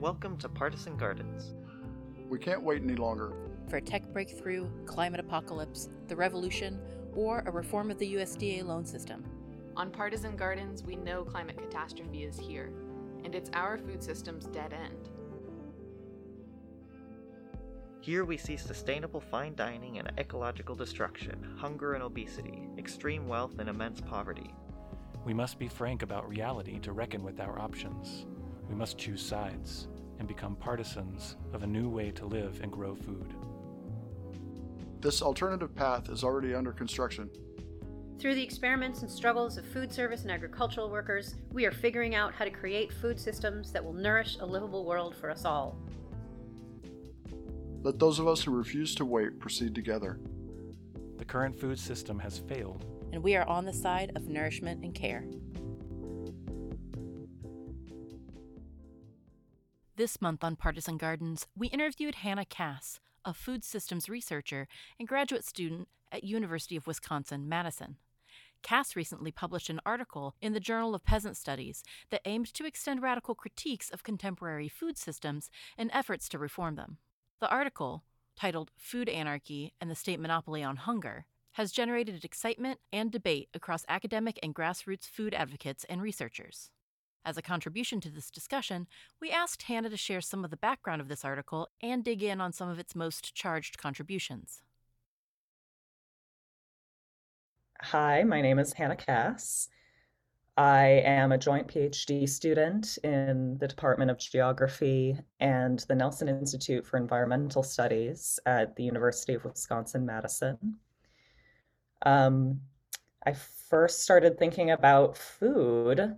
Welcome to Partisan Gardens. We can't wait any longer. For a tech breakthrough, climate apocalypse, the revolution, or a reform of the USDA loan system. On Partisan Gardens, we know climate catastrophe is here, and it's our food system's dead end. Here we see sustainable fine dining and ecological destruction, hunger and obesity, extreme wealth and immense poverty. We must be frank about reality to reckon with our options. We must choose sides and become partisans of a new way to live and grow food. This alternative path is already under construction. Through the experiments and struggles of food service and agricultural workers, we are figuring out how to create food systems that will nourish a livable world for us all. Let those of us who refuse to wait proceed together. The current food system has failed, and we are on the side of nourishment and care. This month on Partisan Gardens, we interviewed Hannah Kass, a food systems researcher and graduate student at University of Wisconsin Madison. Kass recently published an article in the Journal of Peasant Studies that aimed to extend radical critiques of contemporary food systems and efforts to reform them. The article, titled Food Anarchy and the State Monopoly on Hunger, has generated excitement and debate across academic and grassroots food advocates and researchers. As a contribution to this discussion, we asked Hannah to share some of the background of this article and dig in on some of its most charged contributions. Hi, my name is Hannah Kass. I am a joint PhD student in the Department of Geography and the Nelson Institute for Environmental Studies at the University of Wisconsin Madison. Um, I first started thinking about food,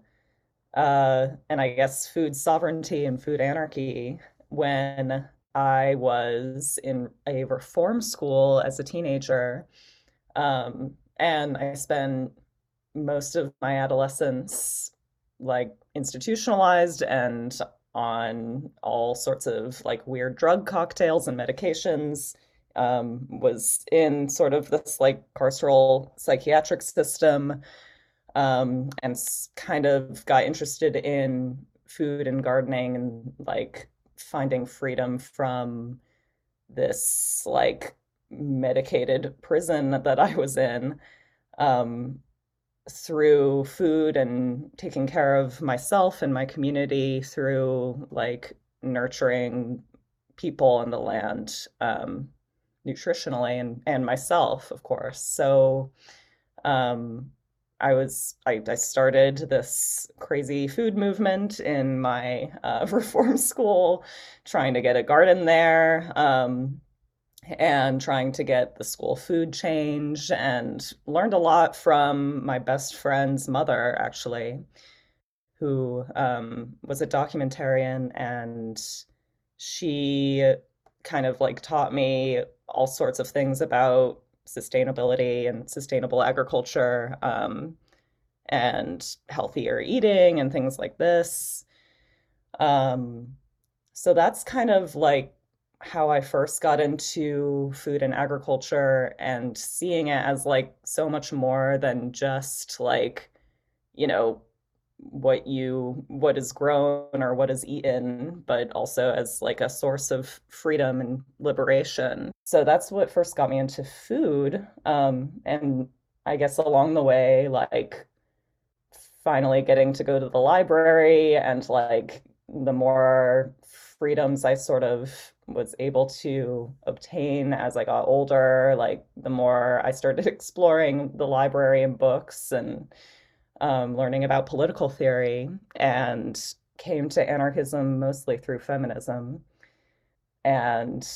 uh, and I guess food sovereignty and food anarchy when I was in a reform school as a teenager. Um, and I spent most of my adolescence like institutionalized and on all sorts of like weird drug cocktails and medications um, was in sort of this like carceral psychiatric system um, and kind of got interested in food and gardening and like finding freedom from this like medicated prison that I was in. Um, through food and taking care of myself and my community through like nurturing people and the land um, nutritionally and and myself of course so um, I was I, I started this crazy food movement in my uh, reform school trying to get a garden there um, and trying to get the school food change and learned a lot from my best friend's mother actually who um, was a documentarian and she kind of like taught me all sorts of things about sustainability and sustainable agriculture um, and healthier eating and things like this. Um, so that's kind of like how I first got into food and agriculture and seeing it as like so much more than just like, you know, what you what is grown or what is eaten but also as like a source of freedom and liberation so that's what first got me into food um and i guess along the way like finally getting to go to the library and like the more freedoms i sort of was able to obtain as I got older. Like the more I started exploring the library and books and um, learning about political theory, and came to anarchism mostly through feminism. And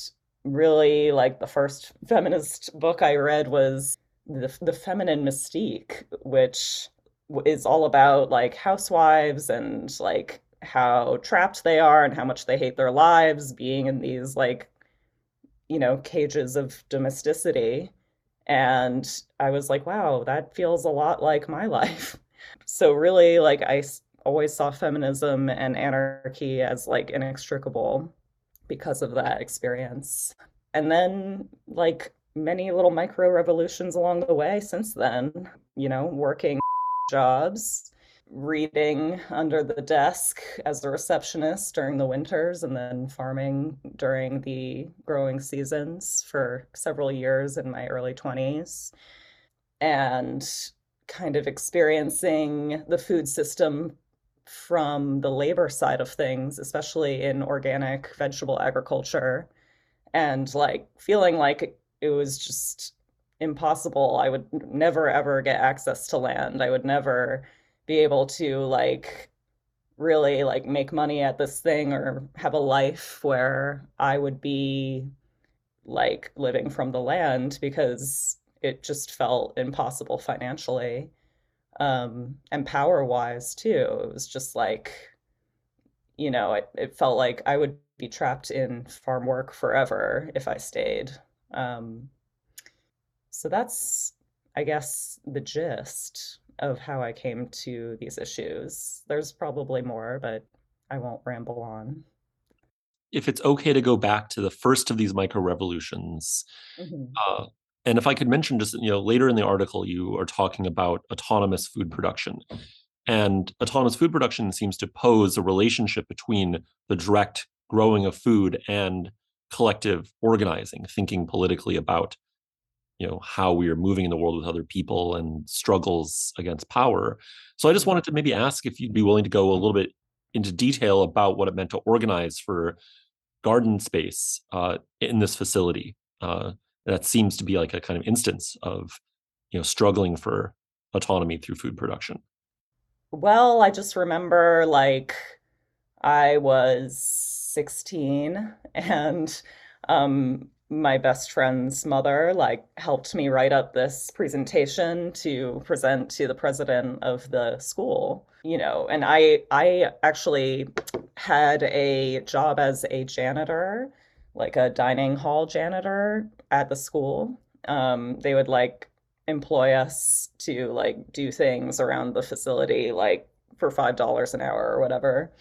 really, like the first feminist book I read was the, the Feminine Mystique, which is all about like housewives and like how trapped they are and how much they hate their lives being in these like you know cages of domesticity and i was like wow that feels a lot like my life so really like i always saw feminism and anarchy as like inextricable because of that experience. And then like many little micro revolutions along the way since then you know working jobs reading under the desk as a receptionist during the winters and then farming during the growing seasons for several years in my early 20s and kind of experiencing the food system from the labor side of things, especially in organic vegetable agriculture, and like feeling like it was just impossible. I would never ever get access to land. I would never be able to like really like make money at this thing or have a life where I would be like living from the land because it just felt impossible financially um, and power wise too. It was just like, you know, it, it felt like I would be trapped in farm work forever if I stayed. Um, so that's, I guess, the gist of how I came to these issues. There's probably more, but I won't ramble on. If it's okay to go back to the first of these micro revolutions, mm-hmm. uh, and if I could mention just, you know, later in the article, you are talking about autonomous food production. And autonomous food production seems to pose a relationship between the direct growing of food and collective organizing, thinking politically about, you know, how we are moving in the world with other people and struggles against power. So I just wanted to maybe ask if you'd be willing to go a little bit into detail about what it meant to organize for garden space uh, in this facility. Uh, that seems to be like a kind of instance of you know struggling for autonomy through food production. Well i just remember like i was 16 and um my best friend's mother like helped me write up this presentation to present to the president of the school you know and i i actually had a job as a janitor like a dining hall janitor at the school. Um, they would like employ us to like do things around the facility, like for five dollars an hour or whatever.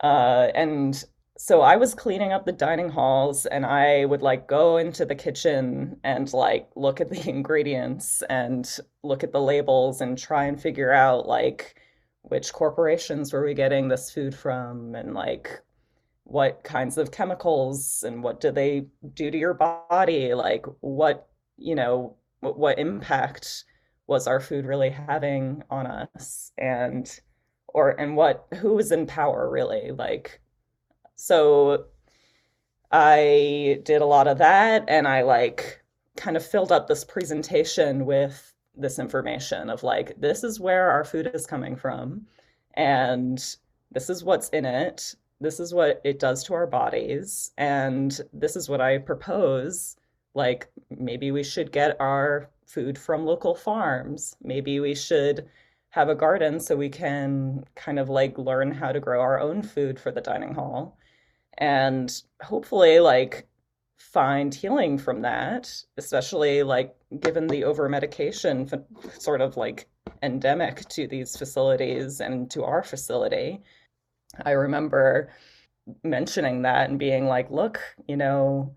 Uh, and so I was cleaning up the dining halls, and I would like go into the kitchen and like look at the ingredients and look at the labels and try and figure out like which corporations were we getting this food from and like what kinds of chemicals and what do they do to your body? Like what you know what, what impact was our food really having on us? And or and what who was in power really? Like so i did a lot of that and i like kind of filled up this presentation with this information of like this is where our food is coming from and this is what's in it this is what it does to our bodies and this is what i propose like maybe we should get our food from local farms. Maybe we should have a garden so we can kind of like learn how to grow our own food for the dining hall and hopefully like find healing from that especially like given the over medication sort of like endemic to these facilities and to our facility I remember mentioning that and being like, look, you know,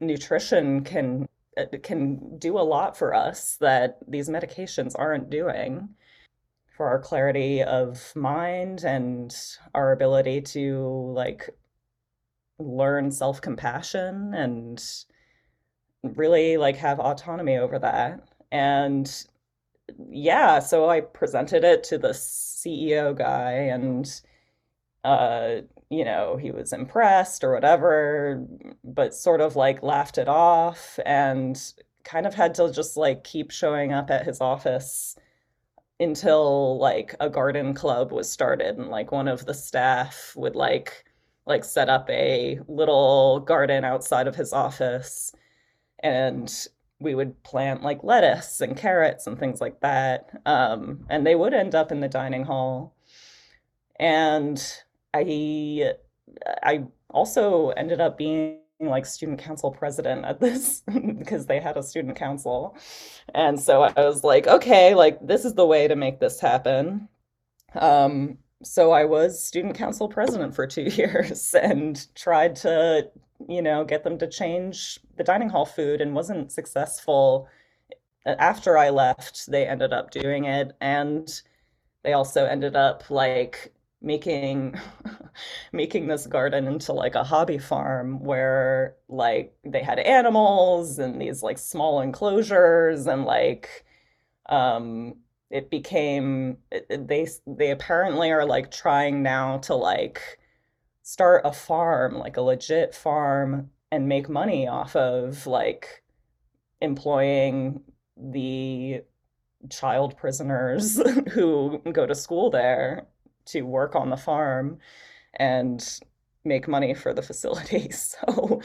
nutrition can uh, can do a lot for us that these medications aren't doing for our clarity of mind and our ability to like learn self-compassion and really like have autonomy over that. And yeah so i presented it to the ceo guy and uh, you know, he was impressed or whatever, but sort of like laughed it off and kind of had to just like keep showing up at his office until like a garden club was started and like one of the staff would like like set up a little garden outside of his office and we would plant like lettuce and carrots and things like that um, and they would end up in the dining hall. And I I also ended up being like student council president at this because they had a student council. And so I was like, okay, like this is the way to make this happen. Um, so I was student council president for two years and tried to, you know, get them to change the dining hall food and wasn't successful. After I left, they ended up doing it. And they also ended up like making making this garden into like a hobby farm where like they had animals and these like small enclosures and like um it became they they apparently are like trying now to like start a farm like a legit farm and make money off of like employing the child prisoners who go to school there to work on the farm and make money for the facility. So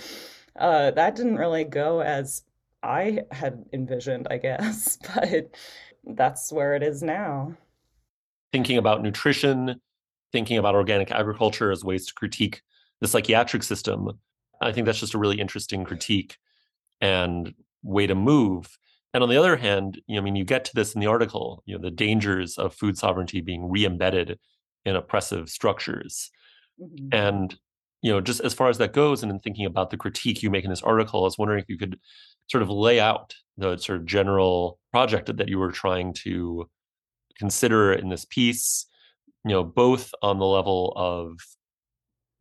uh, that didn't really go as I had envisioned, I guess, but that's where it is now. Thinking about nutrition, thinking about organic agriculture as ways to critique the psychiatric system, I think that's just a really interesting critique and way to move. And on the other hand, you know, I mean, you get to this in the article, you know, the dangers of food sovereignty being re-embedded in oppressive structures. Mm-hmm. And you know, just as far as that goes, and in thinking about the critique you make in this article, I was wondering if you could sort of lay out the sort of general project that you were trying to consider in this piece, you know, both on the level of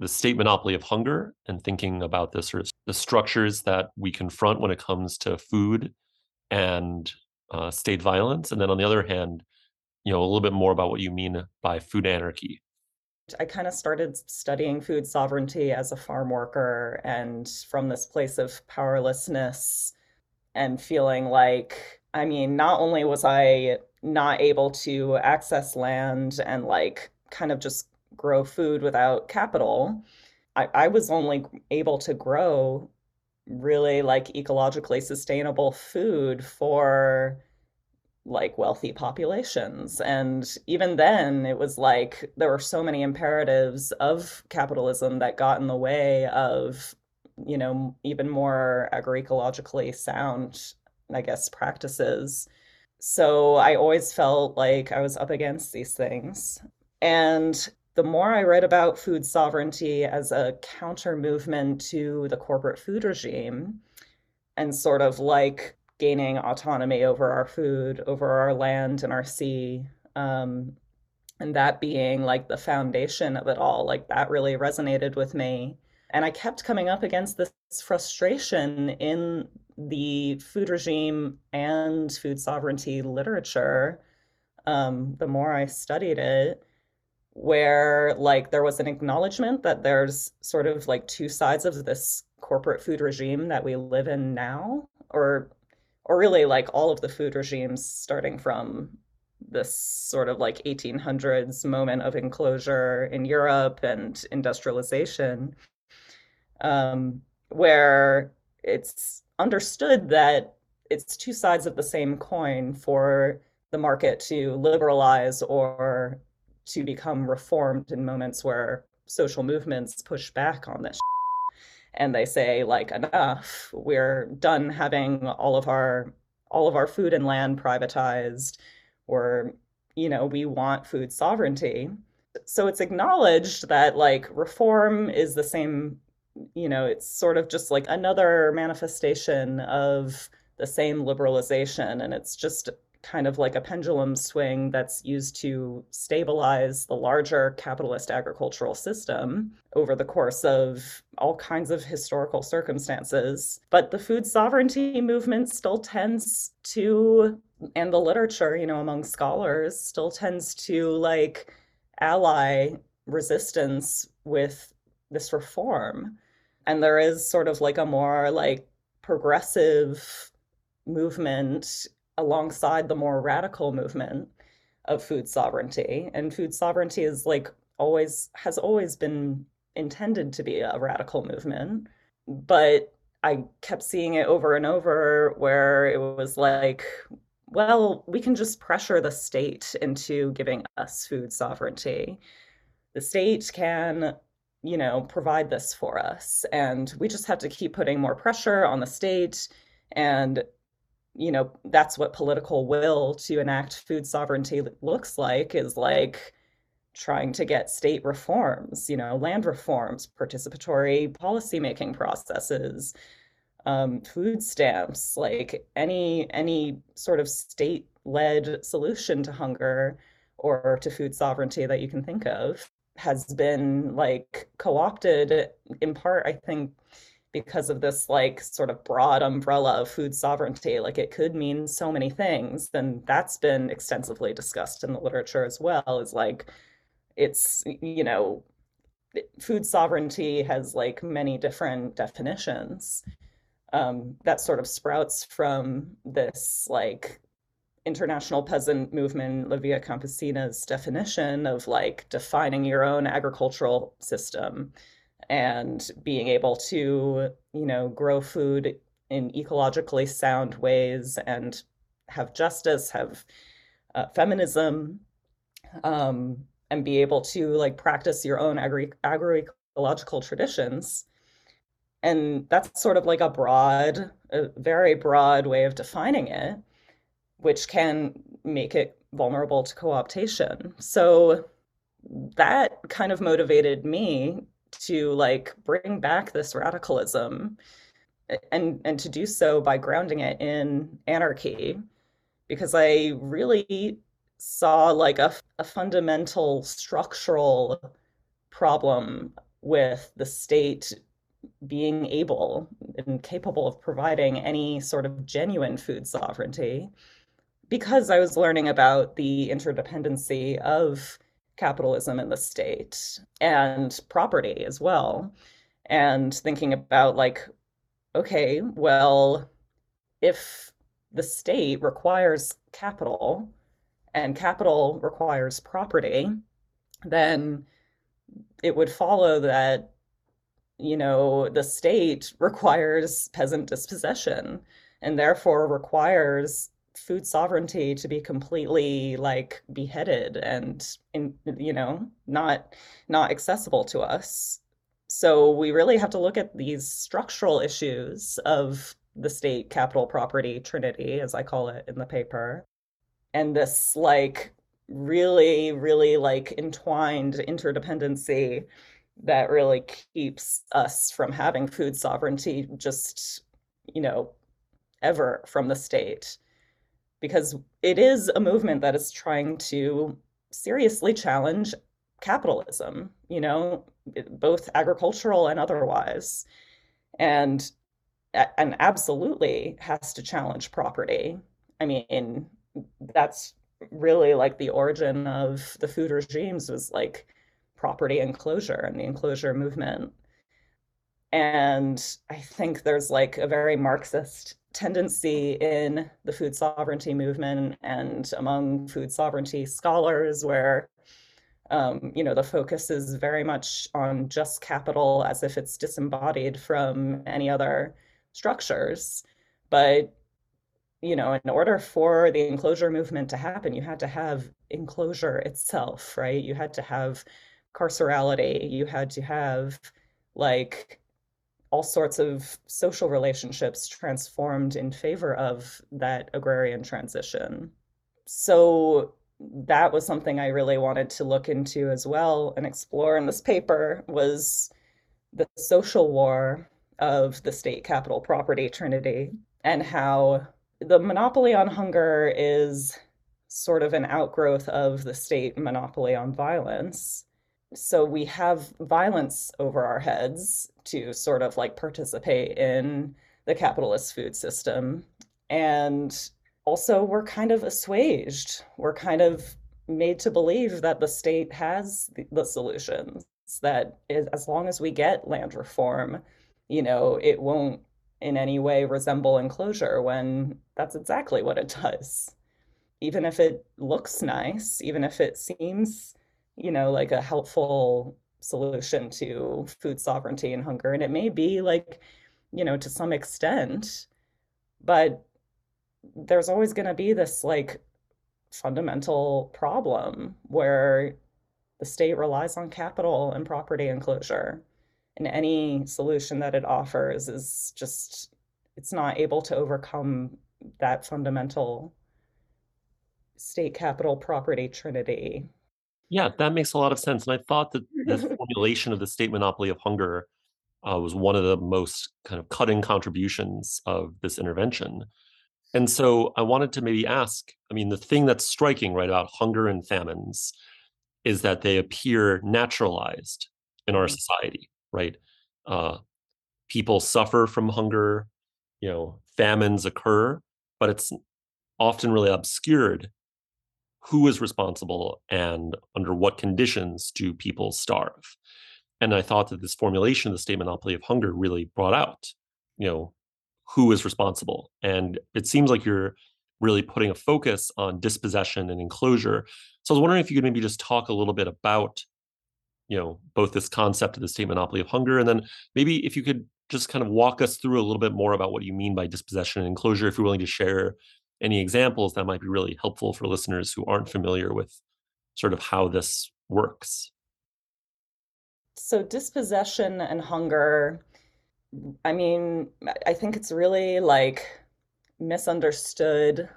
the state monopoly of hunger and thinking about the sort of the structures that we confront when it comes to food and uh, state violence, and then on the other hand, you know a little bit more about what you mean by food anarchy. I kind of started studying food sovereignty as a farm worker and from this place of powerlessness and feeling like, I mean, not only was I not able to access land and like kind of just grow food without capital, I, I was only able to grow really like ecologically sustainable food for like wealthy populations. And even then, it was like there were so many imperatives of capitalism that got in the way of, you know, even more agroecologically sound, I guess, practices. So I always felt like I was up against these things. And the more I read about food sovereignty as a counter movement to the corporate food regime, and sort of like gaining autonomy over our food, over our land and our sea. Um, and that being like the foundation of it all, like that really resonated with me. And I kept coming up against this frustration in the food regime and food sovereignty literature um, the more I studied it, where like there was an acknowledgement that there's sort of like two sides of this corporate food regime that we live in now, or or really like all of the food regimes starting from this sort of like 1800s moment of enclosure in Europe and industrialization, um, where it's understood that it's two sides of the same coin for the market to liberalize or to become reformed in moments where social movements push back on this and they say like enough. We're done having all of our all of our food and land privatized or you know we want food sovereignty. So it's acknowledged that like reform is the same you know it's sort of just like another manifestation of the same liberalization and it's just kind of like a pendulum swing that's used to stabilize the larger capitalist agricultural system over the course of all kinds of historical circumstances. But the food sovereignty movement still tends to, and the literature, you know, among scholars, still tends to like ally resistance with this reform. And there is sort of like a more like progressive movement alongside the more radical movement of food sovereignty. And food sovereignty is like always has always been intended to be a radical movement. But I kept seeing it over and over where it was like, well, we can just pressure the state into giving us food sovereignty. The state can, you know, provide this for us. And we just have to keep putting more pressure on the state. And you know that's what political will to enact food sovereignty looks like is like trying to get state reforms you know land reforms participatory policymaking processes um, food stamps like any any sort of state led solution to hunger or to food sovereignty that you can think of has been like co-opted in part i think because of this like sort of broad umbrella of food sovereignty like it could mean so many things and that's been extensively discussed in the literature as well is like it's you know food sovereignty has like many different definitions. Um, that sort of sprouts from this like international peasant movement, La Via Campesina's definition of like defining your own agricultural system and being able to, you know, grow food in ecologically sound ways and have justice, have uh, feminism, um, and be able to like practice your own agri- agroecological traditions. And that's sort of like a broad, a very broad way of defining it which can make it vulnerable to co-optation. So that kind of motivated me to like bring back this radicalism and and to do so by grounding it in anarchy because I really saw like a, a fundamental structural problem with the state being able and capable of providing any sort of genuine food sovereignty because I was learning about the interdependency of capitalism in the state and property as well, and thinking about, like, okay, well, if the state requires capital and capital requires property, then it would follow that you know the state requires peasant dispossession and therefore requires food sovereignty to be completely like beheaded and in you know not not accessible to us. So we really have to look at these structural issues of the state capital property trinity as i call it in the paper. And this like really really like entwined interdependency that really keeps us from having food sovereignty just you know ever from the state because it is a movement that is trying to seriously challenge capitalism, you know, both agricultural and otherwise. And and absolutely has to challenge property. I mean, that's really like the origin of the food regimes was like property enclosure and the enclosure movement. And I think there's like a very Marxist tendency in the food sovereignty movement and among food sovereignty scholars where um, you know the focus is very much on just capital as if it's disembodied from any other structures. But you know in order for the enclosure movement to happen you had to have enclosure itself right? You had to have carcerality. You had to have like all sorts of social relationships transformed in favor of that agrarian transition. So that was something I really wanted to look into as well and explore in this paper was the social war of the state capital property trinity and how the monopoly on hunger is sort of an outgrowth of the state monopoly on violence so we have violence over our heads to sort of like participate in the capitalist food system. And also, we're kind of assuaged. We're kind of made to believe that the state has the, the solutions, that is, as long as we get land reform, you know, it won't in any way resemble enclosure when that's exactly what it does. Even if it looks nice, even if it seems you know, like a helpful solution to food sovereignty and hunger. And it may be like, you know, to some extent, but there's always going to be this like fundamental problem where the state relies on capital and property enclosure. And any solution that it offers is just, it's not able to overcome that fundamental state capital property trinity yeah, that makes a lot of sense. And I thought that the formulation of the state monopoly of hunger uh, was one of the most kind of cutting contributions of this intervention. And so I wanted to maybe ask I mean, the thing that's striking, right, about hunger and famines is that they appear naturalized in our mm-hmm. society, right? Uh, people suffer from hunger, you know, famines occur, but it's often really obscured who is responsible and under what conditions do people starve. And I thought that this formulation of the state monopoly of hunger really brought out, you know, who is responsible. And it seems like you're really putting a focus on dispossession and enclosure. So I was wondering if you could maybe just talk a little bit about, you know, both this concept of the state monopoly of hunger, and then maybe if you could just kind of walk us through a little bit more about what you mean by dispossession and enclosure, if you're willing to share any examples that might be really helpful for listeners who aren't familiar with sort of how this works. So, dispossession and hunger, I mean, I think it's really like misunderstood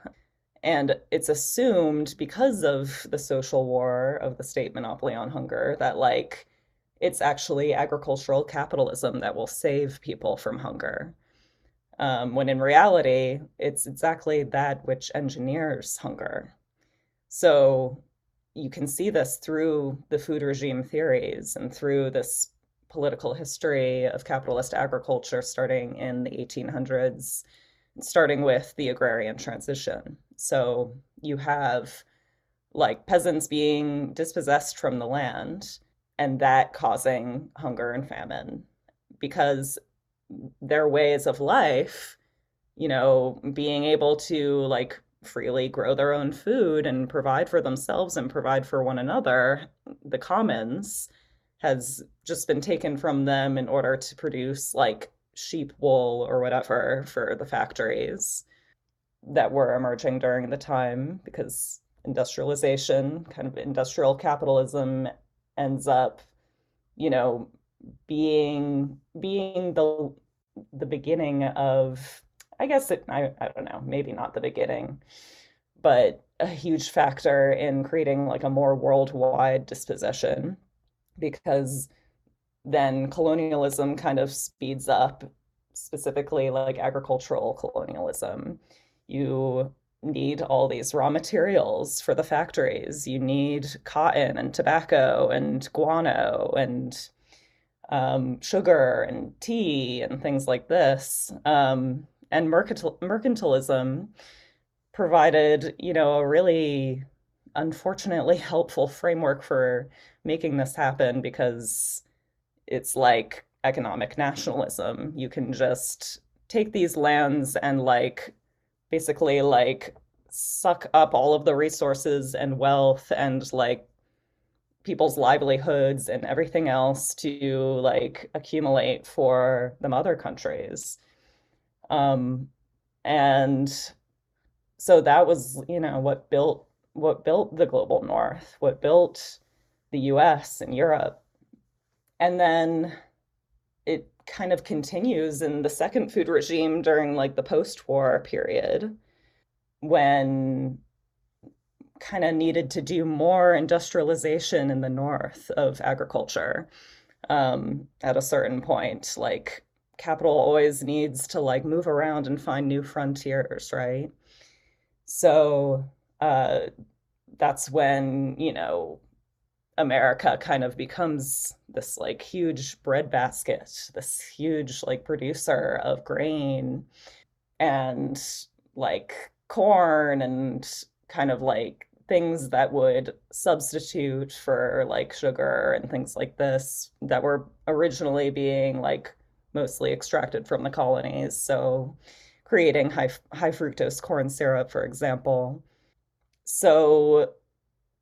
and it's assumed because of the social war of the state monopoly on hunger that like it's actually agricultural capitalism that will save people from hunger um, when in reality, it's exactly that which engineers hunger. So you can see this through the food regime theories and through this political history of capitalist agriculture starting in the 1800s, starting with the agrarian transition. So you have like peasants being dispossessed from the land and that causing hunger and famine because their ways of life, you know, being able to like freely grow their own food and provide for themselves and provide for one another, the commons has just been taken from them in order to produce like sheep wool or whatever for the factories that were emerging during the time because industrialization, kind of industrial capitalism ends up, you know, being being the the beginning of I guess it, I, I don't know, maybe not the beginning, but a huge factor in creating like a more worldwide disposition because then colonialism kind of speeds up, specifically like agricultural colonialism. You need all these raw materials for the factories. You need cotton and tobacco and guano and um, sugar and tea and things like this. Um, and mercantil- mercantilism provided, you know, a really unfortunately helpful framework for making this happen because it's like economic nationalism. You can just take these lands and like basically like suck up all of the resources and wealth and like people's livelihoods and everything else to like accumulate for the mother countries. Um, and so that was, you know, what built what built the global north, what built the US and Europe. And then it kind of continues in the second food regime during like the post-war period when kind of needed to do more industrialization in the north of agriculture um, at a certain point. Like capital always needs to like move around and find new frontiers, right? So uh, that's when you know America kind of becomes this like huge breadbasket, this huge like producer of grain and like corn and kind of like things that would substitute for like sugar and things like this that were originally being like mostly extracted from the colonies. So creating high high fructose corn syrup, for example. So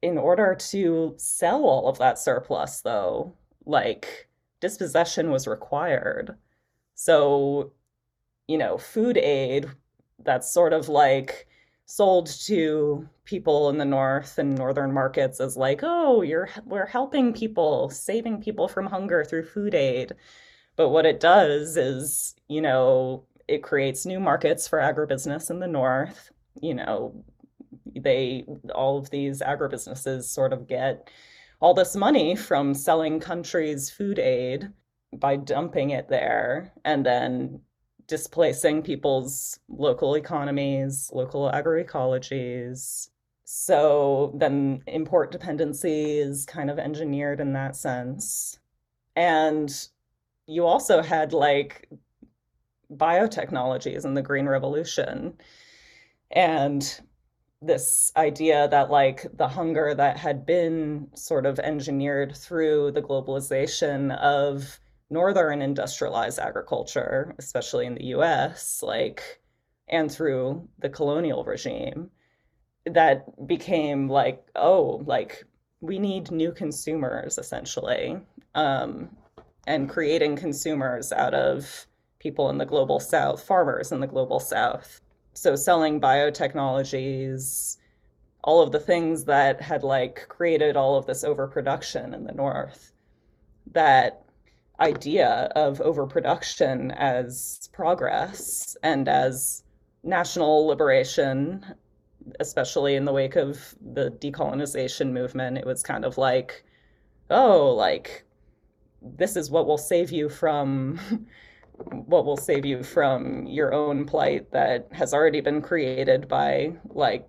in order to sell all of that surplus though, like dispossession was required. So, you know, food aid that's sort of like sold to people in the north and northern markets as like oh you're we're helping people saving people from hunger through food aid. But what it does is you know it creates new markets for agribusiness in the north. You know they all of these agribusinesses sort of get all this money from selling countries food aid by dumping it there and then displacing people's local economies, local agroecologies. So then import dependency is kind of engineered in that sense. And you also had like biotechnologies in the Green Revolution. And this idea that like the hunger that had been sort of engineered through the globalization of northern industrialized agriculture, especially in the US, like and through the colonial regime, that became like, oh, like we need new consumers essentially. Um, and creating consumers out of people in the global south, farmers in the global south. So selling biotechnologies, all of the things that had like created all of this overproduction in the north. That idea of overproduction as progress and as national liberation, especially in the wake of the decolonization movement, it was kind of like, oh, like this is what will save you from what will save you from your own plight that has already been created by like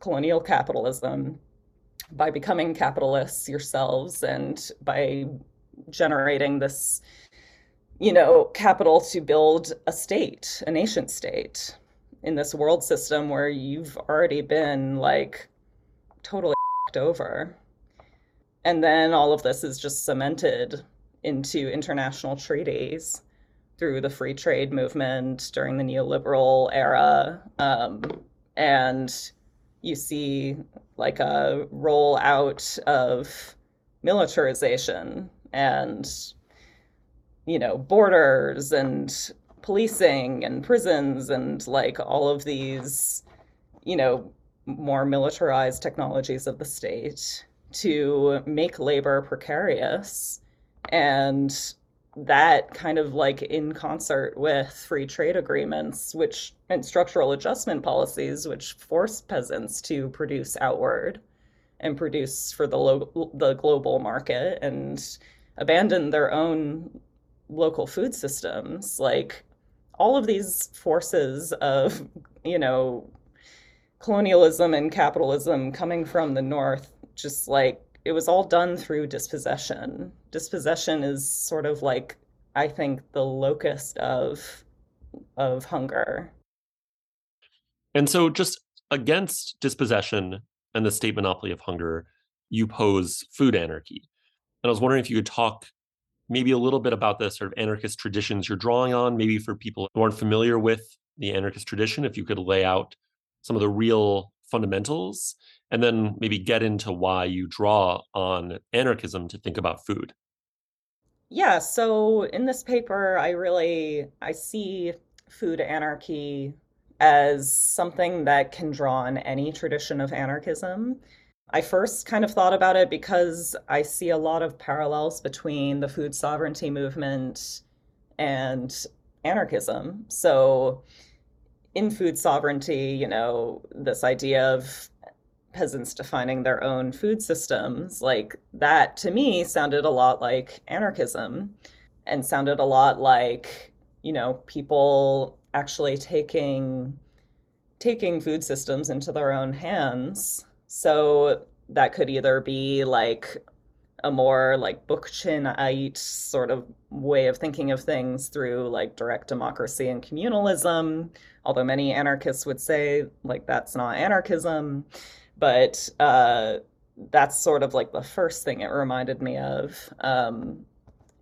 colonial capitalism by becoming capitalists yourselves and by generating this you know capital to build a state a nation state in this world system where you've already been like totally over. And then all of this is just cemented into international treaties through the free trade movement during the neoliberal era um, and you see like a roll out of militarization and you know borders and policing and prisons and like all of these you know more militarized technologies of the state to make labor precarious. And that kind of like in concert with free trade agreements which and structural adjustment policies which force peasants to produce outward and produce for the lo- the global market and abandon their own local food systems. Like all of these forces of you know colonialism and capitalism coming from the north just like it was all done through dispossession. Dispossession is sort of like i think the locust of of hunger. And so just against dispossession and the state monopoly of hunger you pose food anarchy and I was wondering if you could talk maybe a little bit about the sort of anarchist traditions you're drawing on, maybe for people who aren't familiar with the anarchist tradition, if you could lay out some of the real fundamentals and then maybe get into why you draw on anarchism to think about food. Yeah, so in this paper I really I see food anarchy as something that can draw on any tradition of anarchism. I first kind of thought about it because I see a lot of parallels between the food sovereignty movement and anarchism. So, in food sovereignty, you know, this idea of peasants defining their own food systems, like that to me sounded a lot like anarchism and sounded a lot like, you know, people actually taking taking food systems into their own hands so that could either be like a more like Bookchinite sort of way of thinking of things through like direct democracy and communalism, although many anarchists would say like that's not anarchism. But uh, that's sort of like the first thing it reminded me of. Um,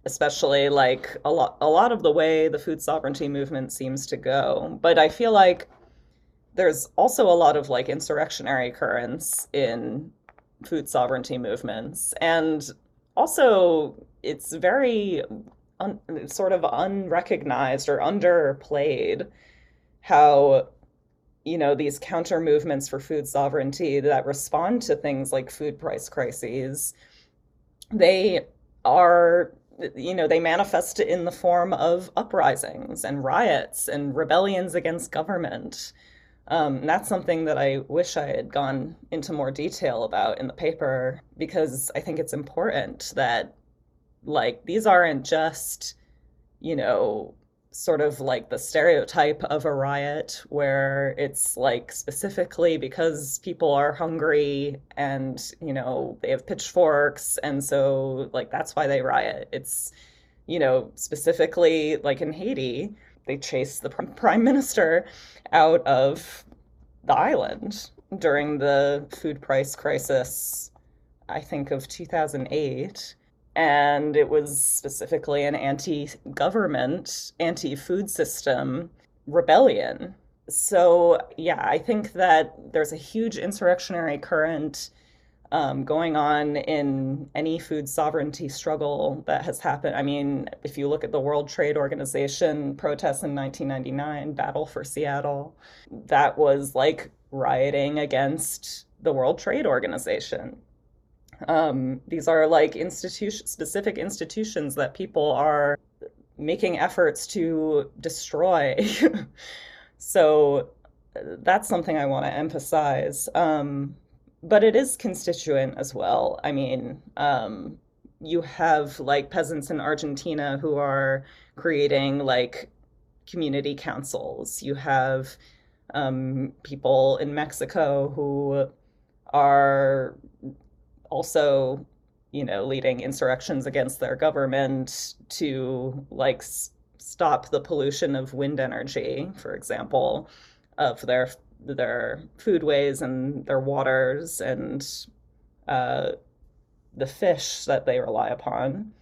especially like a lot a lot of the way the food sovereignty movement seems to go. But I feel like there's also a lot of like insurrectionary currents in food sovereignty movements. And also it's very un, sort of unrecognized or underplayed how you know these counter movements for food sovereignty that respond to things like food price crises they are you know they manifest in the form of uprisings and riots and rebellions against government um, that's something that I wish I had gone into more detail about in the paper because I think it's important that, like, these aren't just, you know, sort of like the stereotype of a riot where it's like specifically because people are hungry and you know they have pitchforks and so like that's why they riot. It's you know specifically like in Haiti they chased the prime minister out of the island during the food price crisis I think of 2008 and it was specifically an anti government, anti food system rebellion. So, yeah, I think that there's a huge insurrectionary current um, going on in any food sovereignty struggle that has happened. I mean, if you look at the World Trade Organization protests in 1999, Battle for Seattle, that was like rioting against the World Trade Organization. Um, these are like institution specific institutions that people are making efforts to destroy. so that's something I want to emphasize. Um, but it is constituent as well. I mean, um, you have like peasants in Argentina who are creating like community councils. You have um, people in Mexico who are also you know leading insurrections against their government to like s- stop the pollution of wind energy for example of their their foodways and their waters and uh, the fish that they rely upon.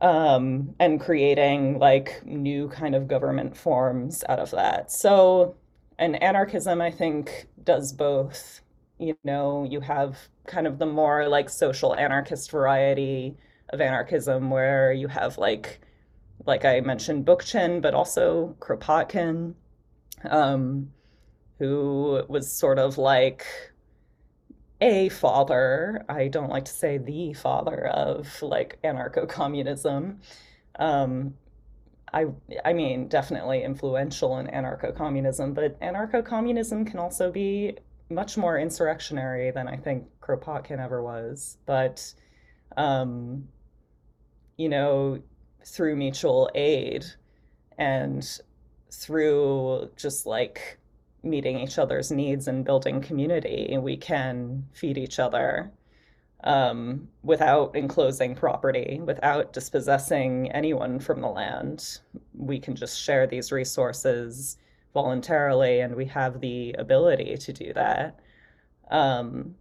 Um, and creating like new kind of government forms out of that. So and anarchism i think does both. You know you have kind of the more like social anarchist variety of anarchism where you have like like I mentioned Bookchin, but also Kropotkin, um, who was sort of like a father. I don't like to say the father of like anarcho-communism. Um, I I mean definitely influential in anarcho-communism, but anarcho-communism can also be much more insurrectionary than I think Kropotkin ever was. But, um, you know, through mutual aid and through just like meeting each other's needs and building community, we can feed each other um, without enclosing property, without dispossessing anyone from the land. We can just share these resources voluntarily and we have the ability to do that um,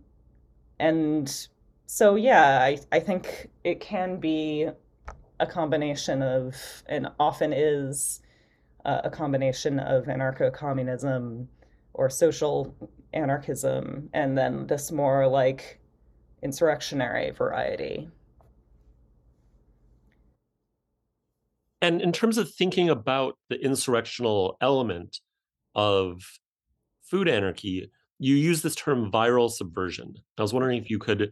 and so yeah I, I think it can be a combination of and often is uh, a combination of anarcho-communism or social anarchism and then this more like insurrectionary variety And in terms of thinking about the insurrectional element of food anarchy, you use this term viral subversion. I was wondering if you could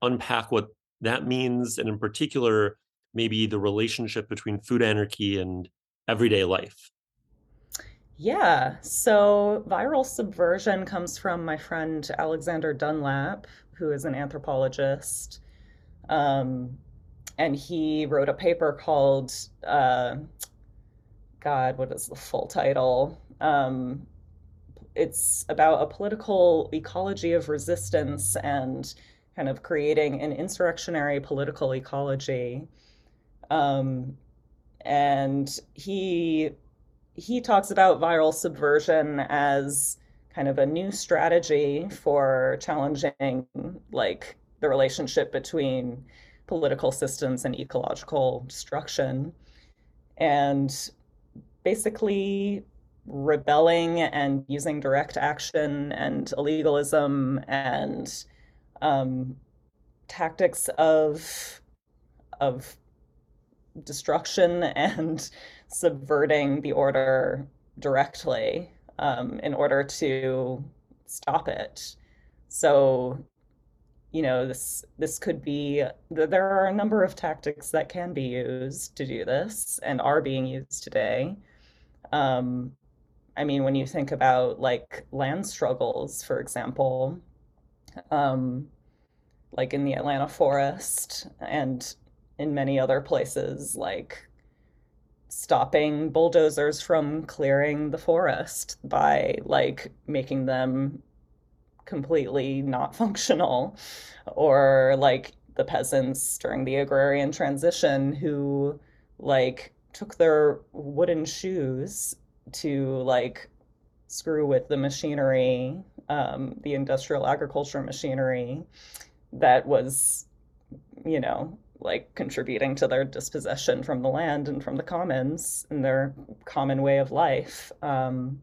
unpack what that means, and in particular, maybe the relationship between food anarchy and everyday life. Yeah, so viral subversion comes from my friend Alexander Dunlap, who is an anthropologist. Um, and he wrote a paper called, uh, God, what is the full title? Um, it's about a political ecology of resistance and kind of creating an insurrectionary political ecology. Um, and he he talks about viral subversion as kind of a new strategy for challenging like the relationship between political systems and ecological destruction. And basically rebelling and using direct action and illegalism and um, tactics of of destruction and subverting the order directly um, in order to stop it. So, you know, this this could be there are a number of tactics that can be used to do this and are being used today. Um, I mean, when you think about like land struggles, for example, um, like in the Atlanta forest and in many other places, like stopping bulldozers from clearing the forest by like making them completely not functional or like the peasants during the agrarian transition who like took their wooden shoes to like screw with the machinery um, the industrial agriculture machinery that was you know like contributing to their dispossession from the land and from the commons and their common way of life. Um,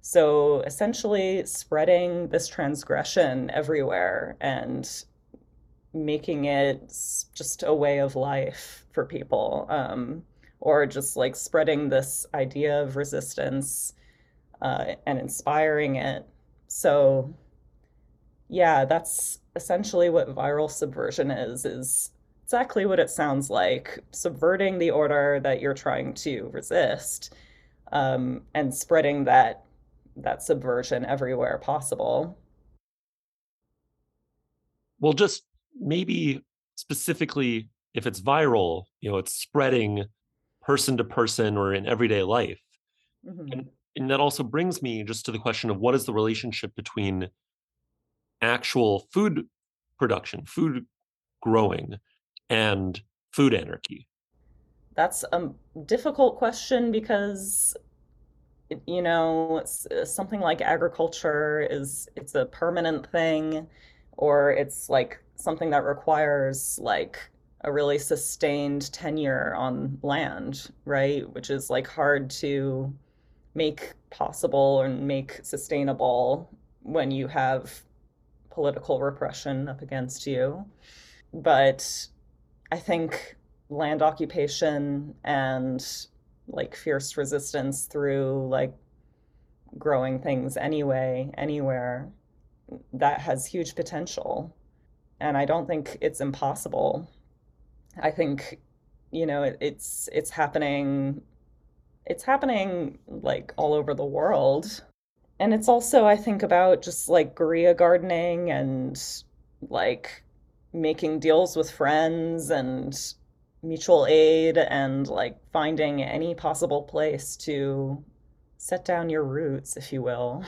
so essentially, spreading this transgression everywhere and making it just a way of life for people, um, or just like spreading this idea of resistance uh, and inspiring it. So, yeah, that's essentially what viral subversion is: is exactly what it sounds like subverting the order that you're trying to resist um, and spreading that that subversion everywhere possible well just maybe specifically if it's viral you know it's spreading person to person or in everyday life mm-hmm. and, and that also brings me just to the question of what is the relationship between actual food production food growing and food anarchy? That's a difficult question because you know uh, something like agriculture is it's a permanent thing or it's like something that requires like a really sustained tenure on land right which is like hard to make possible and make sustainable when you have political repression up against you but I think land occupation and like fierce resistance through like growing things anyway, anywhere, that has huge potential. And I don't think it's impossible. I think, you know, it, it's it's happening it's happening like all over the world. And it's also I think about just like guerrilla gardening and like making deals with friends and mutual aid and like finding any possible place to set down your roots, if you will,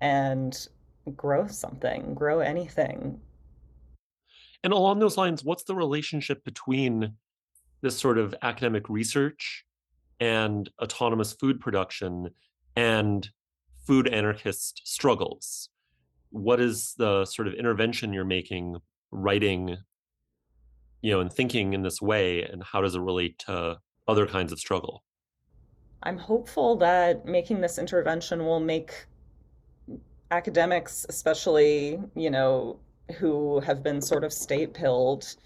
and grow something, grow anything. And along those lines, what's the relationship between this sort of academic research and autonomous food production and food anarchist struggles? What is the sort of intervention you're making writing you know and thinking in this way and how does it relate to other kinds of struggle? I'm hopeful that making this intervention will make academics especially you know who have been sort of state pilled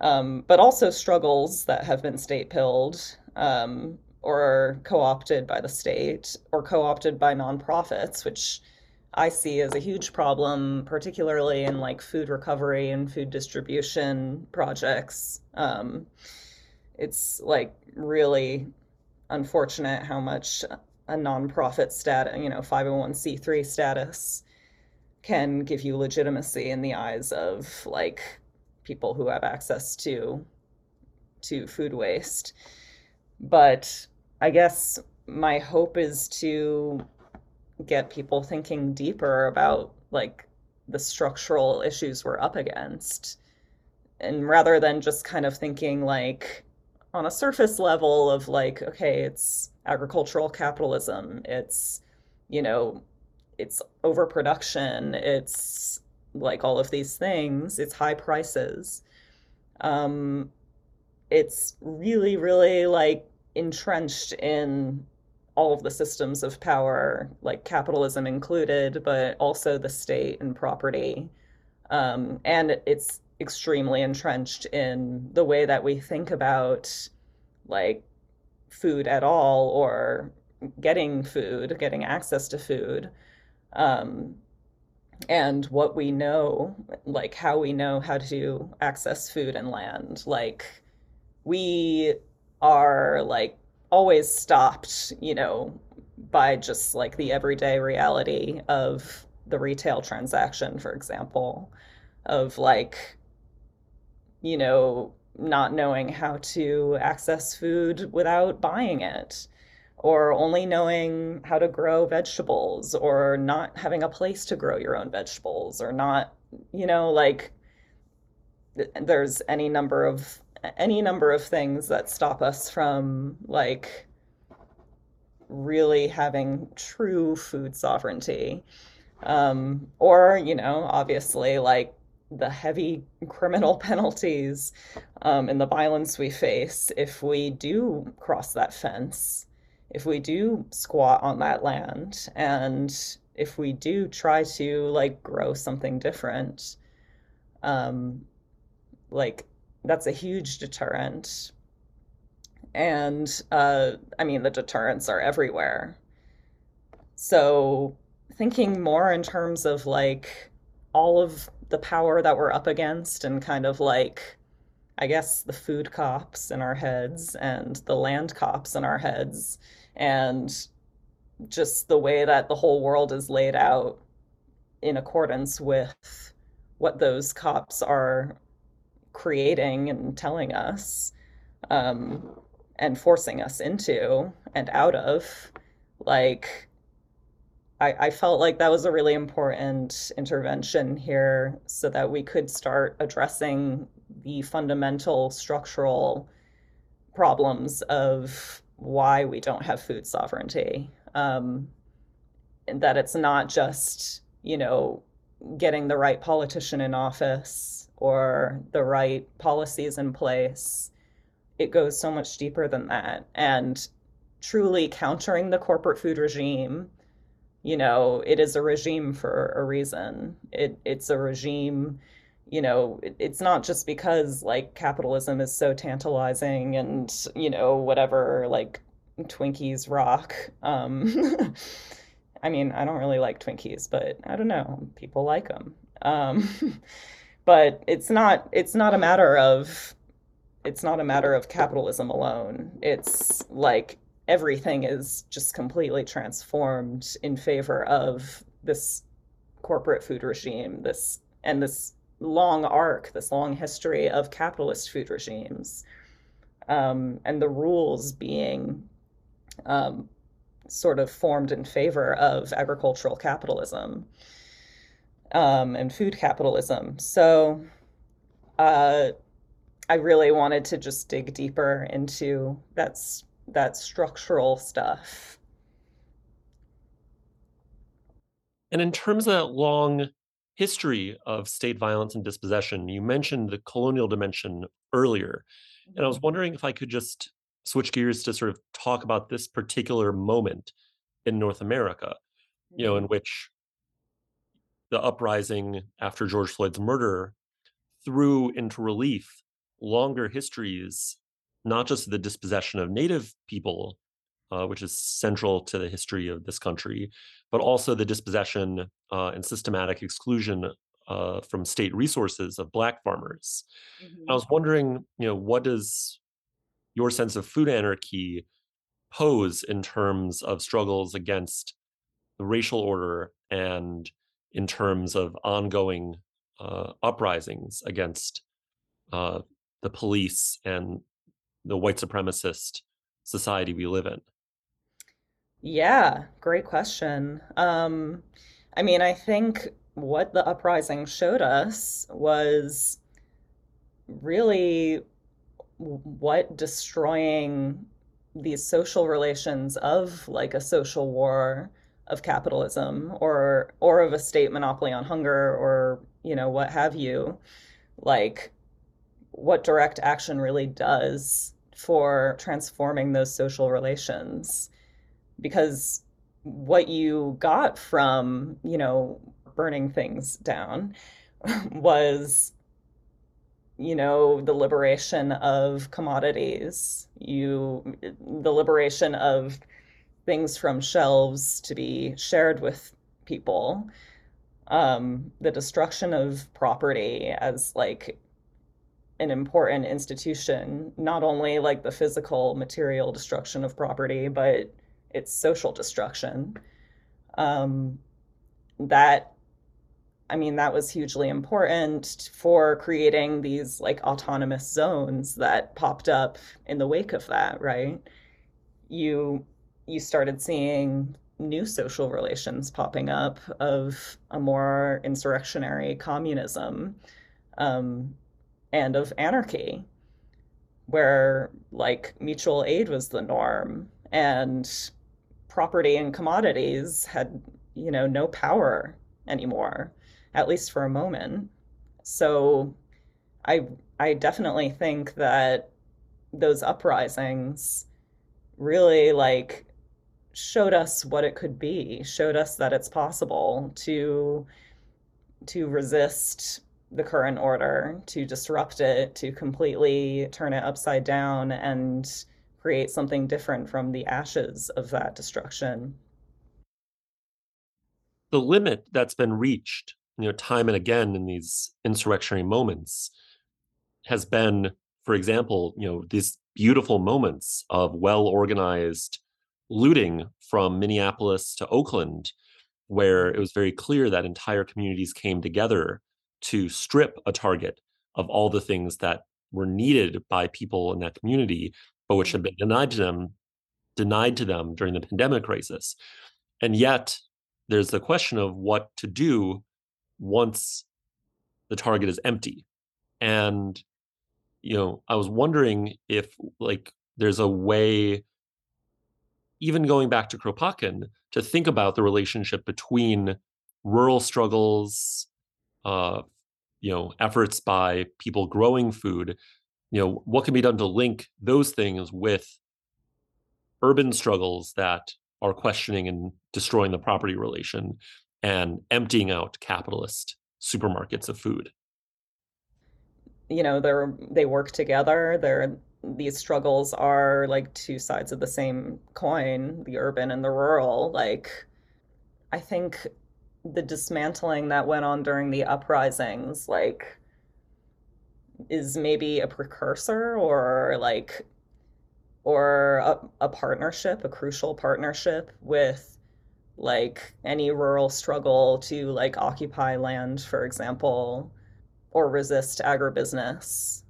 um, but also struggles that have been state pilled um, or co-opted by the state or co-opted by nonprofits which I see as a huge problem, particularly in like food recovery and food distribution projects. Um, it's like really unfortunate how much a nonprofit status, you know, 501c3 status can give you legitimacy in the eyes of like people who have access to to food waste. But I guess my hope is to get people thinking deeper about like the structural issues we're up against. And rather than just kind of thinking like on a surface level of like okay it's agricultural capitalism it's you know it's overproduction it's like all of these things it's high prices um it's really really like entrenched in all of the systems of power, like capitalism included, but also the state and property. Um, and it's extremely entrenched in the way that we think about like food at all or getting food, getting access to food. Um, and what we know, like how we know how to access food and land. Like, we are like always stopped, you know, by just like the everyday reality of the retail transaction, for example, of like, you know, not knowing how to access food without buying it, or only knowing how to grow vegetables, or not having a place to grow your own vegetables, or not, you know, like there's any number of any number of things that stop us from like really having true food sovereignty. Um, or you know obviously like the heavy criminal penalties um, and the violence we face if we do cross that fence if we do squat on that land and if we do try to like grow something different um, like that's a huge deterrent. And uh, I mean, the deterrents are everywhere. So, thinking more in terms of like all of the power that we're up against and kind of like, I guess, the food cops in our heads and the land cops in our heads, and just the way that the whole world is laid out in accordance with what those cops are creating and telling us um, and forcing us into and out of like I, I felt like that was a really important intervention here so that we could start addressing the fundamental structural problems of why we don't have food sovereignty. Um, and that it's not just you know getting the right politician in office or the right policies in place. It goes so much deeper than that. And truly countering the corporate food regime, you know, it is a regime for a reason. It it's a regime, you know, it, it's not just because like capitalism is so tantalizing and, you know, whatever like Twinkies rock. Um I mean, I don't really like Twinkies, but I don't know, people like them. Um but it's not it's not a matter of it's not a matter of capitalism alone. It's like everything is just completely transformed in favor of this corporate food regime this and this long arc this long history of capitalist food regimes. Um, and the rules being um, sort of formed in favor of agricultural capitalism um, and food capitalism. So uh, I really wanted to just dig deeper into that's that structural stuff. And in terms of that long history of state violence and dispossession, you mentioned the colonial dimension earlier. And I was mm-hmm. wondering if I could just switch gears to sort of talk about this particular moment in North America, you know, in mm-hmm. which the uprising after George Floyd's murder threw into relief longer histories, not just the dispossession of Native people, uh, which is central to the history of this country, but also the dispossession uh, and systematic exclusion uh, from state resources of Black farmers. Mm-hmm. I was wondering, you know, what does your sense of food anarchy pose in terms of struggles against the racial order and in terms of ongoing uh, uprisings against uh, the police and the white supremacist society we live in? Yeah, great question. Um, I mean, I think what the uprising showed us was really what destroying these social relations of like a social war of capitalism or or of a state monopoly on hunger or you know what have you like what direct action really does for transforming those social relations. Because what you got from you know burning things down was you know the liberation of commodities. You the liberation of things from shelves to be shared with people. Um, the destruction of property as like an important institution, not only like the physical material destruction of property, but its social destruction. Um, that I mean, that was hugely important for creating these like autonomous zones that popped up in the wake of that, right? You you started seeing new social relations popping up of a more insurrectionary communism um, and of anarchy, where like mutual aid was the norm and property and commodities had, you know, no power anymore at least for a moment. So I I definitely think that those uprisings really like showed us what it could be, showed us that it's possible to to resist the current order, to disrupt it, to completely turn it upside down and create something different from the ashes of that destruction. The limit that's been reached you know time and again in these insurrectionary moments has been for example you know these beautiful moments of well organized looting from minneapolis to oakland where it was very clear that entire communities came together to strip a target of all the things that were needed by people in that community but which had mm-hmm. been denied to them denied to them during the pandemic crisis and yet there's the question of what to do once the target is empty. And, you know, I was wondering if like there's a way, even going back to Kropotkin, to think about the relationship between rural struggles, uh, you know, efforts by people growing food, you know, what can be done to link those things with urban struggles that are questioning and destroying the property relation and emptying out capitalist supermarkets of food. You know they're they work together they're these struggles are like two sides of the same coin the urban and the rural like i think the dismantling that went on during the uprisings like is maybe a precursor or like or a, a partnership a crucial partnership with like any rural struggle to like occupy land, for example, or resist agribusiness.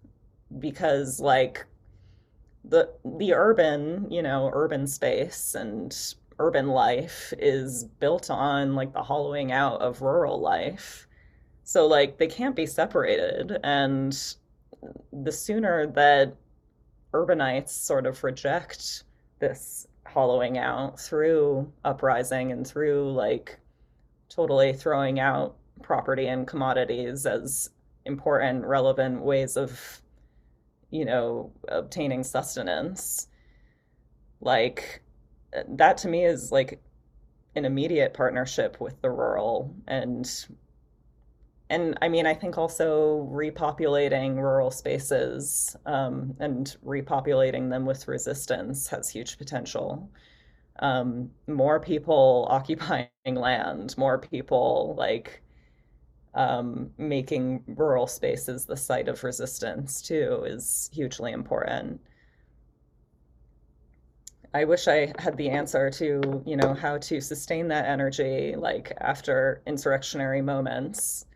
Because like the the urban, you know, urban space and urban life is built on like the hollowing out of rural life. So like they can't be separated and the sooner that urbanites sort of reject this hollowing out through uprising and through like totally throwing out property and commodities as important relevant ways of you know obtaining sustenance like that to me is like an immediate partnership with the rural and and I mean, I think also repopulating rural spaces um, and repopulating them with resistance has huge potential. Um, more people occupying land, more people like um, making rural spaces the site of resistance too is hugely important. I wish I had the answer to, you know, how to sustain that energy like after insurrectionary moments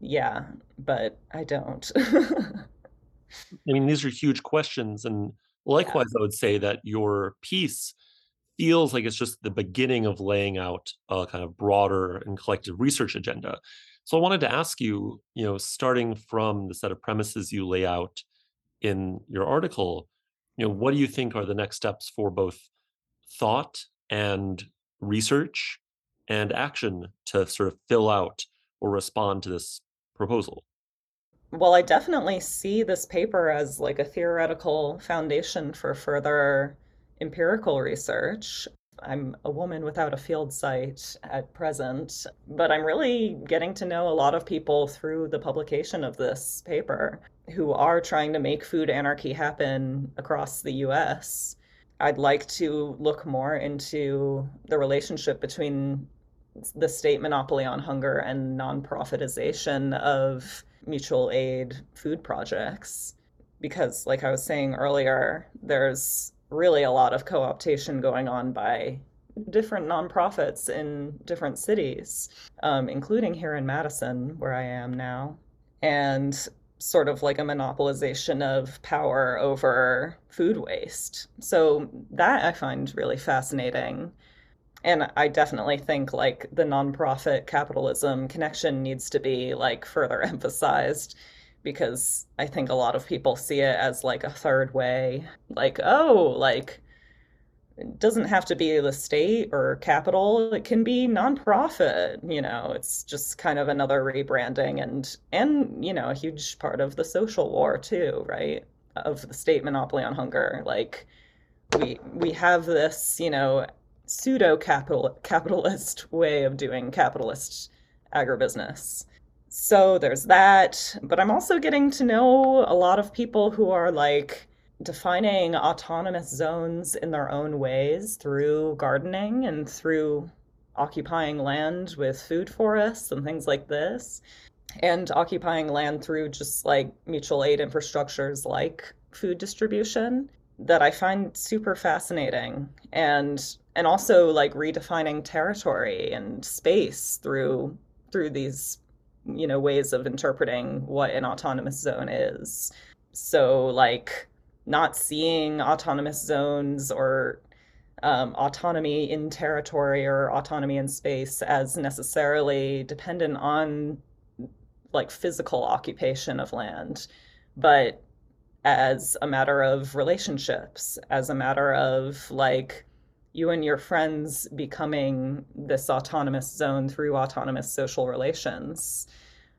yeah, but I don't. I mean, these are huge questions. And likewise, yeah. I would say that your piece feels like it's just the beginning of laying out a kind of broader and collective research agenda. So I wanted to ask you, you know, starting from the set of premises you lay out in your article, you know, what do you think are the next steps for both thought and research and action to sort of fill out or respond to this proposal? Well, I definitely see this paper as like a theoretical foundation for further empirical research. I'm a woman without a field site at present, but I'm really getting to know a lot of people through the publication of this paper who are trying to make food anarchy happen across the US. I'd like to look more into the relationship between the state monopoly on hunger and non-profitization of mutual aid food projects because like i was saying earlier there's really a lot of co-optation going on by different nonprofits in different cities, um, including here in Madison, where I am now. And sort of like a monopolization of power over food waste. So that I find really fascinating. And I definitely think like the nonprofit capitalism connection needs to be like further emphasized because I think a lot of people see it as like a third way. Like, oh, like it doesn't have to be the state or capital. It can be nonprofit you know? It's just kind of another rebranding and and you know a huge part of the social war too right? Of the state monopoly on hunger. Like we we have this you know pseudo capital capitalist way of doing capitalist agribusiness so there's that but i'm also getting to know a lot of people who are like defining autonomous zones in their own ways through gardening and through occupying land with food forests and things like this, and occupying land through just like mutual aid infrastructures like food distribution that I find super fascinating and and also like redefining territory and space through through these you know ways of interpreting what an autonomous zone is. So like not seeing autonomous zones or um, autonomy in territory or autonomy in space as necessarily dependent on like physical occupation of land, but as a matter of relationships, as a matter of like you and your friends becoming this autonomous zone through autonomous social relations.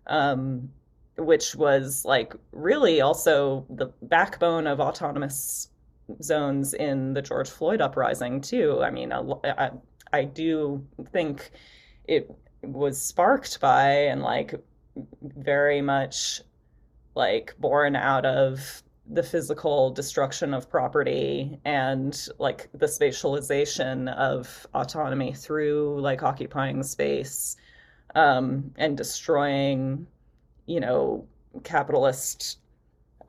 Um, which was like really also the backbone of autonomous zones in the George Floyd uprising too. I mean, I, I do think it was sparked by and like very much like born out of the physical destruction of property and like the spatialization of autonomy through like occupying space um, and destroying you know, capitalist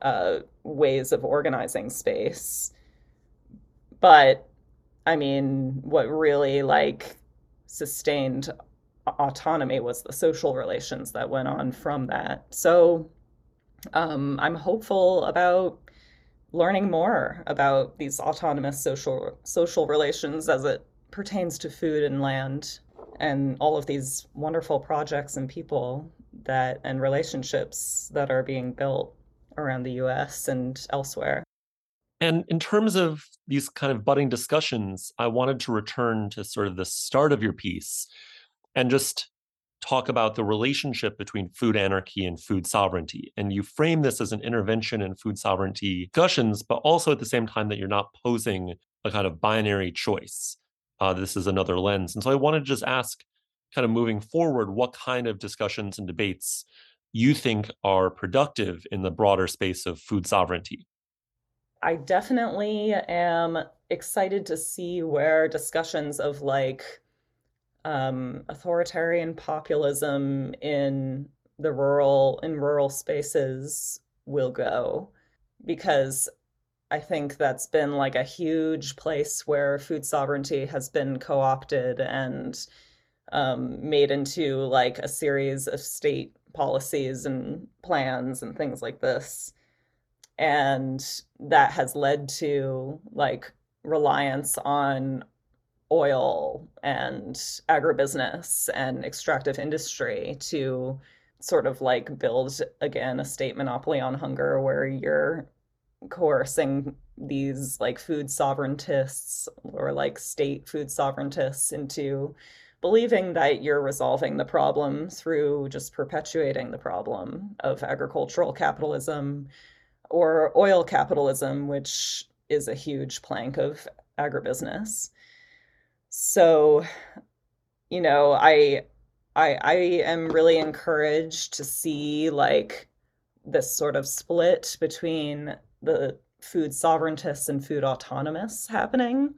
uh, ways of organizing space. But I mean, what really like sustained autonomy was the social relations that went on from that. So um, I'm hopeful about learning more about these autonomous social social relations as it pertains to food and land and all of these wonderful projects and people that and relationships that are being built around the US and elsewhere. And in terms of these kind of budding discussions, I wanted to return to sort of the start of your piece and just talk about the relationship between food anarchy and food sovereignty. And you frame this as an intervention in food sovereignty discussions, but also at the same time that you're not posing a kind of binary choice. Uh, this is another lens. And so I wanted to just ask kind of moving forward, what kind of discussions and debates you think are productive in the broader space of food sovereignty? I definitely am excited to see where discussions of like um, authoritarian populism in the rural in rural spaces will go because I think that's been like a huge place where food sovereignty has been co-opted and um, made into like a series of state policies and plans and things like this. And that has led to like reliance on oil and agribusiness and extractive industry to sort of like build again a state monopoly on hunger where you're coercing these like food sovereigntists or like state food sovereigntists into believing that you're resolving the problem through just perpetuating the problem of agricultural capitalism or oil capitalism, which is a huge plank of agribusiness. So, you know, I I I am really encouraged to see like this sort of split between the food sovereigntists and food autonomists happening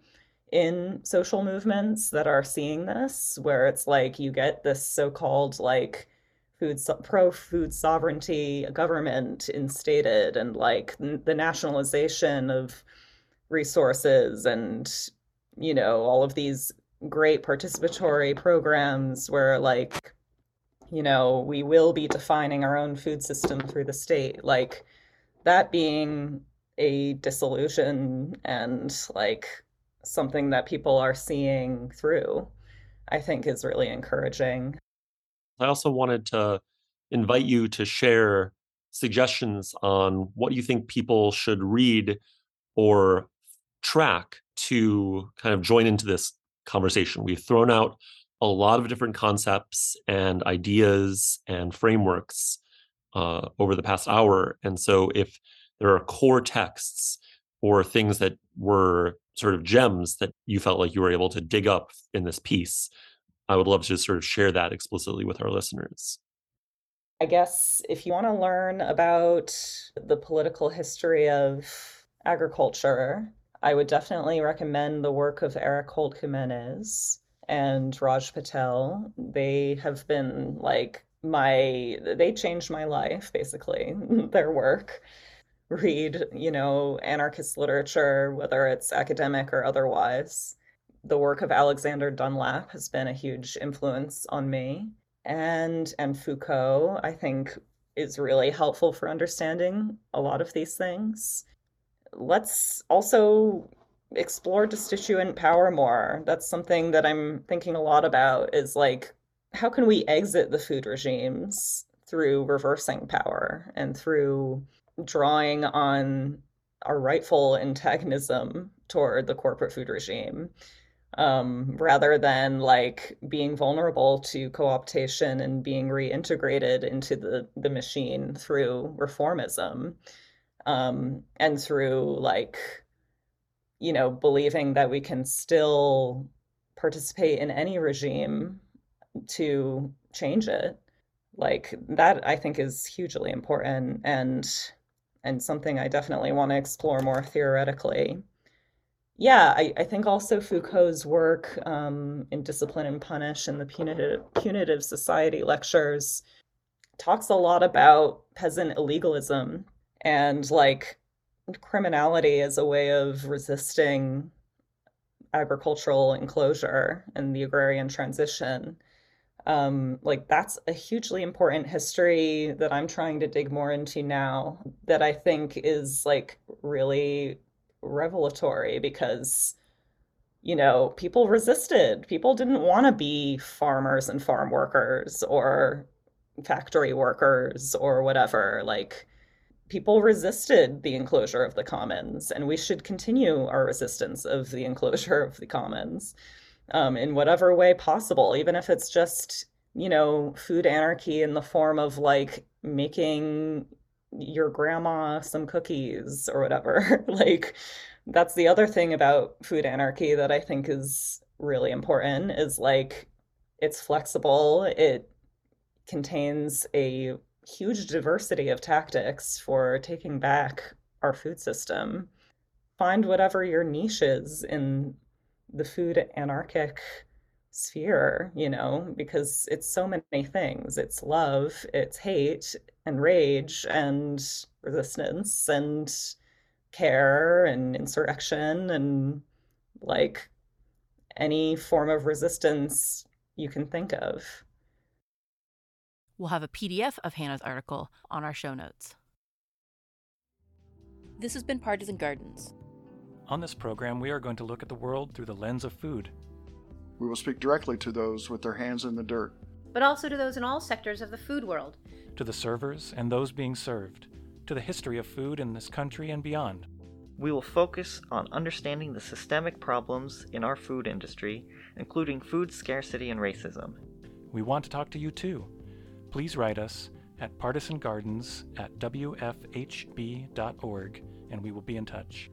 in social movements that are seeing this, where it's like you get this so-called like food so- pro food sovereignty government instated, and like n- the nationalization of resources, and you know all of these great participatory programs where like you know we will be defining our own food system through the state like that being a disillusion and like something that people are seeing through i think is really encouraging. I also wanted to invite you to share suggestions on what you think people should read or track to kind of join into this conversation. We've thrown out a lot of different concepts and ideas and frameworks uh, over the past hour. And so, if there are core texts or things that were sort of gems that you felt like you were able to dig up in this piece, I would love to sort of share that explicitly with our listeners. I guess if you want to learn about the political history of agriculture, I would definitely recommend the work of Eric Holt-Giménez and Raj Patel. They have been like my, they changed my life, basically, their work. Read, you know, anarchist literature, whether it's academic or otherwise. The work of Alexander Dunlap has been a huge influence on me. And and Foucault, I think, is really helpful for understanding a lot of these things let's also explore destituent power more. That's something that I'm thinking a lot about is like, how can we exit the food regimes through reversing power and through drawing on our rightful antagonism toward the corporate food regime um, rather than like being vulnerable to co-optation and being reintegrated into the, the machine through reformism um, and through like you know believing that we can still participate in any regime to change it like that i think is hugely important and and something i definitely want to explore more theoretically. Yeah i, I think also foucault's work um, in discipline and punish and the punitive, punitive society lectures talks a lot about peasant illegalism and like criminality as a way of resisting agricultural enclosure and the agrarian transition. Um, like that's a hugely important history that I'm trying to dig more into now that I think is like really revelatory because you know people resisted people didn't want to be farmers and farm workers or factory workers or whatever like people resisted the enclosure of the commons, and we should continue our resistance of the enclosure of the commons um, in whatever way possible, even if it's just, you know, food anarchy in the form of like making your grandma some cookies or whatever. like, that's the other thing about food anarchy that I think is really important is like it's flexible, it contains a huge diversity of tactics for taking back our food system. Find whatever your niche is in the food anarchic sphere, you know, because it's so many things. It's love, it's hate and rage and resistance and care and insurrection and like any form of resistance you can think of. We'll have a PDF of Hannah's article on our show notes. This has been Partisan Gardens. On this program, we are going to look at the world through the lens of food. We will speak directly to those with their hands in the dirt, but also to those in all sectors of the food world, to the servers and those being served, to the history of food in this country and beyond. We will focus on understanding the systemic problems in our food industry, including food scarcity and racism. We want to talk to you too please write us at partisangardens at wfhb.org and we will be in touch.